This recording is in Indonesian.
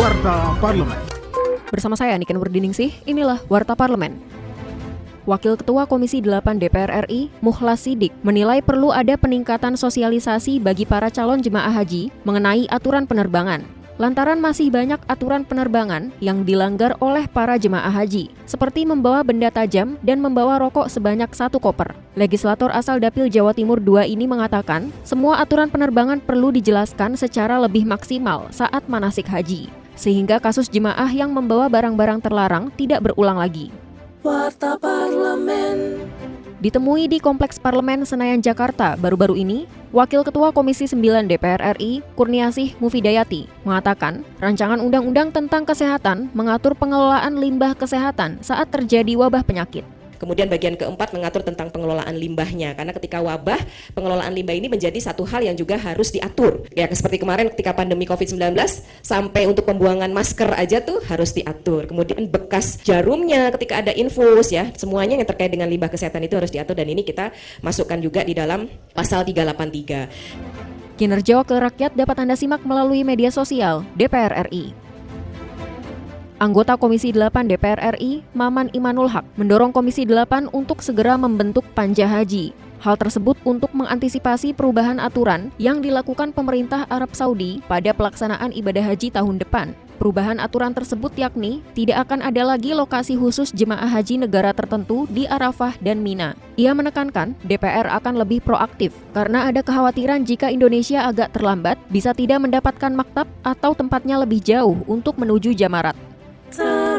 Warta Parlemen. Bersama saya Niken Wardiningsih, inilah Warta Parlemen. Wakil Ketua Komisi 8 DPR RI, Muhlas Sidik, menilai perlu ada peningkatan sosialisasi bagi para calon jemaah haji mengenai aturan penerbangan lantaran masih banyak aturan penerbangan yang dilanggar oleh para jemaah haji, seperti membawa benda tajam dan membawa rokok sebanyak satu koper. Legislator asal Dapil Jawa Timur II ini mengatakan, semua aturan penerbangan perlu dijelaskan secara lebih maksimal saat manasik haji, sehingga kasus jemaah yang membawa barang-barang terlarang tidak berulang lagi. Warta Parlemen Ditemui di Kompleks Parlemen Senayan Jakarta baru-baru ini, Wakil Ketua Komisi 9 DPR RI, Kurniasih Mufidayati, mengatakan rancangan undang-undang tentang kesehatan mengatur pengelolaan limbah kesehatan saat terjadi wabah penyakit. Kemudian bagian keempat mengatur tentang pengelolaan limbahnya karena ketika wabah pengelolaan limbah ini menjadi satu hal yang juga harus diatur. Ya seperti kemarin ketika pandemi Covid-19 sampai untuk pembuangan masker aja tuh harus diatur. Kemudian bekas jarumnya ketika ada infus ya semuanya yang terkait dengan limbah kesehatan itu harus diatur dan ini kita masukkan juga di dalam pasal 383. Kinerja Wakil Rakyat dapat Anda simak melalui media sosial DPR RI. Anggota Komisi 8 DPR RI, Maman Imanul Haq, mendorong Komisi 8 untuk segera membentuk panja haji. Hal tersebut untuk mengantisipasi perubahan aturan yang dilakukan pemerintah Arab Saudi pada pelaksanaan ibadah haji tahun depan. Perubahan aturan tersebut yakni tidak akan ada lagi lokasi khusus jemaah haji negara tertentu di Arafah dan Mina. Ia menekankan DPR akan lebih proaktif karena ada kekhawatiran jika Indonesia agak terlambat bisa tidak mendapatkan maktab atau tempatnya lebih jauh untuk menuju Jamarat.